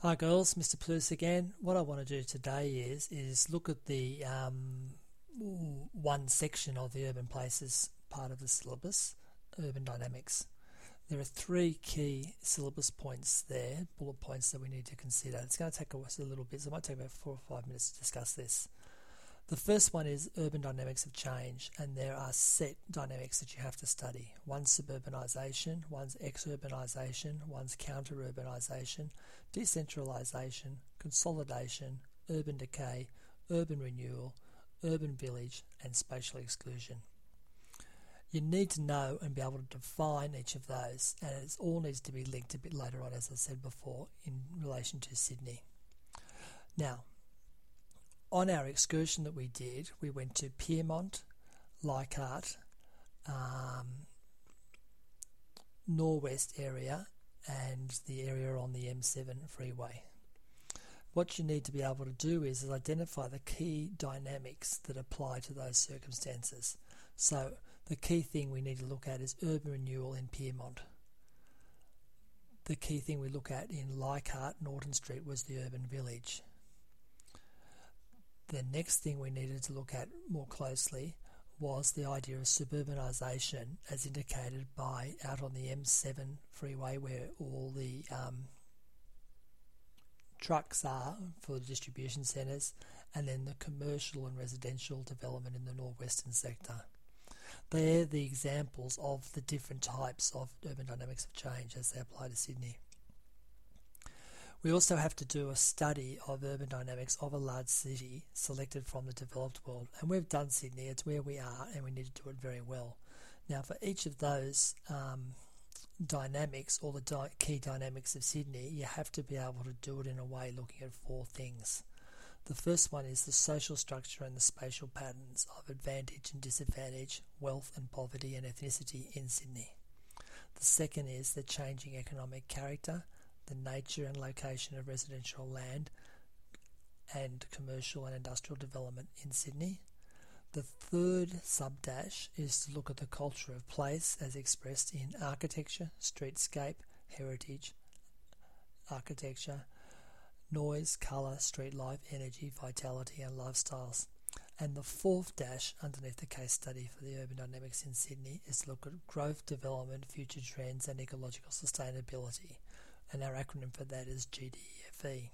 Hi girls, Mr. Plus again. What I want to do today is is look at the um, one section of the urban places part of the syllabus, urban dynamics. There are three key syllabus points there, bullet points that we need to consider. It's going to take us a little bit, so it might take about four or five minutes to discuss this. The first one is urban dynamics of change, and there are set dynamics that you have to study. One's suburbanisation, one's exurbanisation, one's counter-urbanisation, decentralisation, consolidation, urban decay, urban renewal, urban village, and spatial exclusion. You need to know and be able to define each of those, and it all needs to be linked a bit later on, as I said before, in relation to Sydney. Now, on our excursion that we did, we went to Pyrmont, Leichhardt, um, Norwest area, and the area on the M7 freeway. What you need to be able to do is, is identify the key dynamics that apply to those circumstances. So the key thing we need to look at is urban renewal in Pyrmont. The key thing we look at in Leichhardt, Norton Street was the urban village. The next thing we needed to look at more closely was the idea of suburbanisation as indicated by out on the M7 freeway where all the um, trucks are for the distribution centres and then the commercial and residential development in the northwestern sector. They're the examples of the different types of urban dynamics of change as they apply to Sydney. We also have to do a study of urban dynamics of a large city selected from the developed world. And we've done Sydney, it's where we are, and we need to do it very well. Now, for each of those um, dynamics or the di- key dynamics of Sydney, you have to be able to do it in a way looking at four things. The first one is the social structure and the spatial patterns of advantage and disadvantage, wealth and poverty and ethnicity in Sydney. The second is the changing economic character the nature and location of residential land and commercial and industrial development in Sydney. The third sub-dash is to look at the culture of place as expressed in architecture, streetscape, heritage, architecture, noise, colour, street life, energy, vitality and lifestyles. And the fourth dash underneath the case study for the urban dynamics in Sydney is to look at growth, development, future trends and ecological sustainability and our acronym for that is GDFE.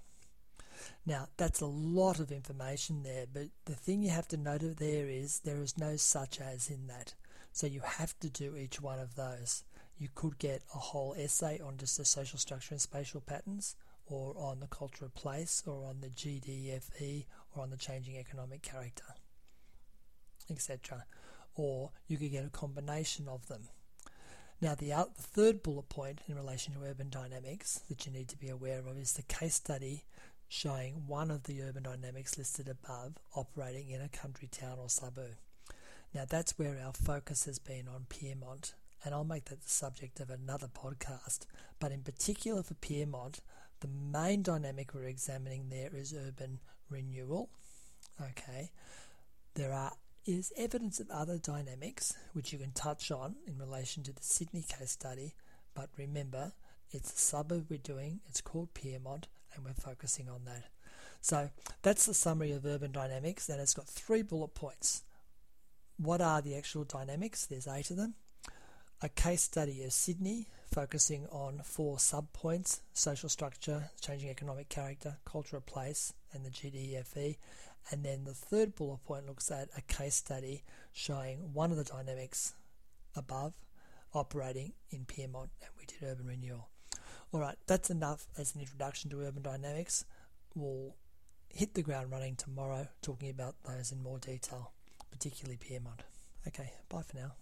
Now, that's a lot of information there, but the thing you have to note there is there is no such as in that. So you have to do each one of those. You could get a whole essay on just the social structure and spatial patterns, or on the culture of place, or on the GDFE, or on the changing economic character, etc. Or you could get a combination of them. Now, the, the third bullet point in relation to urban dynamics that you need to be aware of is the case study showing one of the urban dynamics listed above operating in a country town or suburb. Now, that's where our focus has been on Pyrmont, and I'll make that the subject of another podcast. But in particular for Pyrmont, the main dynamic we're examining there is urban renewal. Okay, there are is evidence of other dynamics which you can touch on in relation to the Sydney case study, but remember it's a suburb we're doing, it's called Pyrmont, and we're focusing on that. So that's the summary of urban dynamics, and it's got three bullet points. What are the actual dynamics? There's eight of them. A case study of Sydney, focusing on four subpoints social structure, changing economic character, culture of place, and the GDFE. And then the third bullet point looks at a case study showing one of the dynamics above operating in Pyrmont, and we did urban renewal. All right, that's enough as an introduction to urban dynamics. We'll hit the ground running tomorrow talking about those in more detail, particularly Pyrmont. Okay, bye for now.